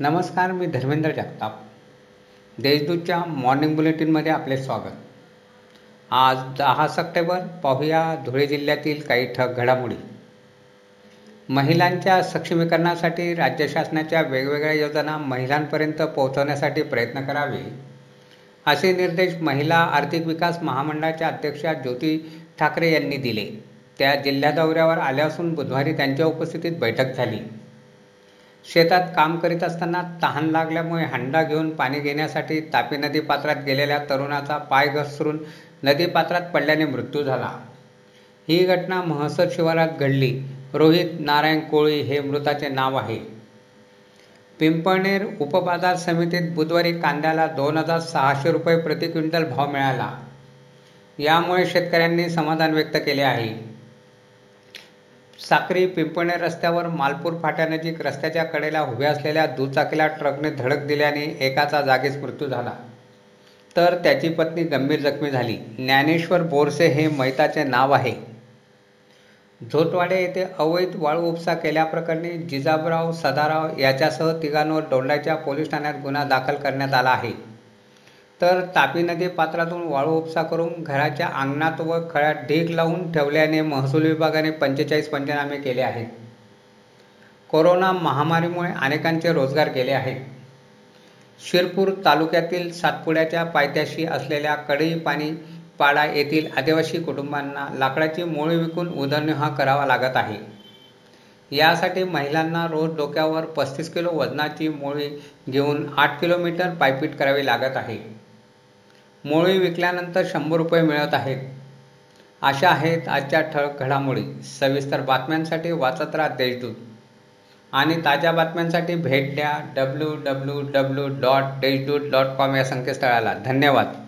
नमस्कार मी धर्मेंद्र जगताप. देशदूतच्या मॉर्निंग बुलेटिनमध्ये आपले स्वागत. आज दहा सप्टेंबर पाहूया धुळे जिल्ह्यातील काही ठक घडामोडी. महिलांच्या सक्षमीकरणासाठी राज्य शासनाच्या वेगवेगळ्या योजना महिलांपर्यंत पोहोचवण्यासाठी प्रयत्न करावे असे निर्देश महिला आर्थिक विकास महामंडळाच्या अध्यक्षा ज्योती ठाकरे यांनी दिले. त्या जिल्हा दौऱ्यावर आल्या असून बुधवारी त्यांच्या उपस्थितीत बैठक झाली. शेतात काम करीत असताना तहान लागल्यामुळे हंडा घेऊन पाणी घेण्यासाठी तापी नदी पात्रात गेलेल्या तरुणाचा पाय घसरून नदीपात्रात पडल्याने मृत्यू झाला. ही घटना महसर शिवारात घडली. रोहित नारायण कोळी हे मृताचे नाव आहे. पिंपळनेर उपबाजार समितीत बुधवारी कांद्याला दोन हजार सहाशे रुपये प्रति क्विंटल भाव मिळाला. यामुळे शेतकऱ्यांनी समाधान व्यक्त केले आहे. साक्री पिंपणे रस्त्यावर मालपूर फाट्यानजीक रस्त्याच्या कडेला उभ्या असलेल्या दुचाकीला ट्रकने धडक दिल्याने एकाचा जागीच मृत्यू झाला. तर त्याची पत्नी गंभीर जखमी झाली. ज्ञानेश्वर बोरसे हे मैताचे नाव आहे. झोटवाडे येथे अवैध वाळू उपसा केल्याप्रकरणी जिजाबराव सदाराव याच्यासह तिघांवर डोंडाच्या पोलीस ठाण्यात गुन्हा दाखल करण्यात आला आहे. तर तापी नदी पात्रातून वाळू उपसा करून घराच्या अंगणात व खळ्यात ढीग लावून ठेवल्याने महसूल विभागाने पंचेचाळीस पंचनामे केले आहेत. कोरोना महामारीमुळे अनेकांचे रोजगार गेले आहेत. शिरपूर तालुक्यातील सातपुड्याच्या पायथ्याशी असलेल्या कडई पाणी पाडा येथील आदिवासी कुटुंबांना लाकडाची मोळी विकून उदरनिर्वाह करावा लागत आहे. यासाठी महिलांना रोज डोक्यावर पस्तीस किलो वजनाची मोळी घेऊन आठ किलोमीटर पायपीट करावी लागत आहे. मोळी विकल्यानंतर शंभर रुपये मिळत आहेत. अशा आहेत आजच्या ठळक घडामोडी. सविस्तर बातम्यांसाठी वाचत राहा देशदूत. आणि ताज्या बातम्यांसाठी भेट द्या W W W dot Deshdoot dot com या संकेतस्थळाला. धन्यवाद.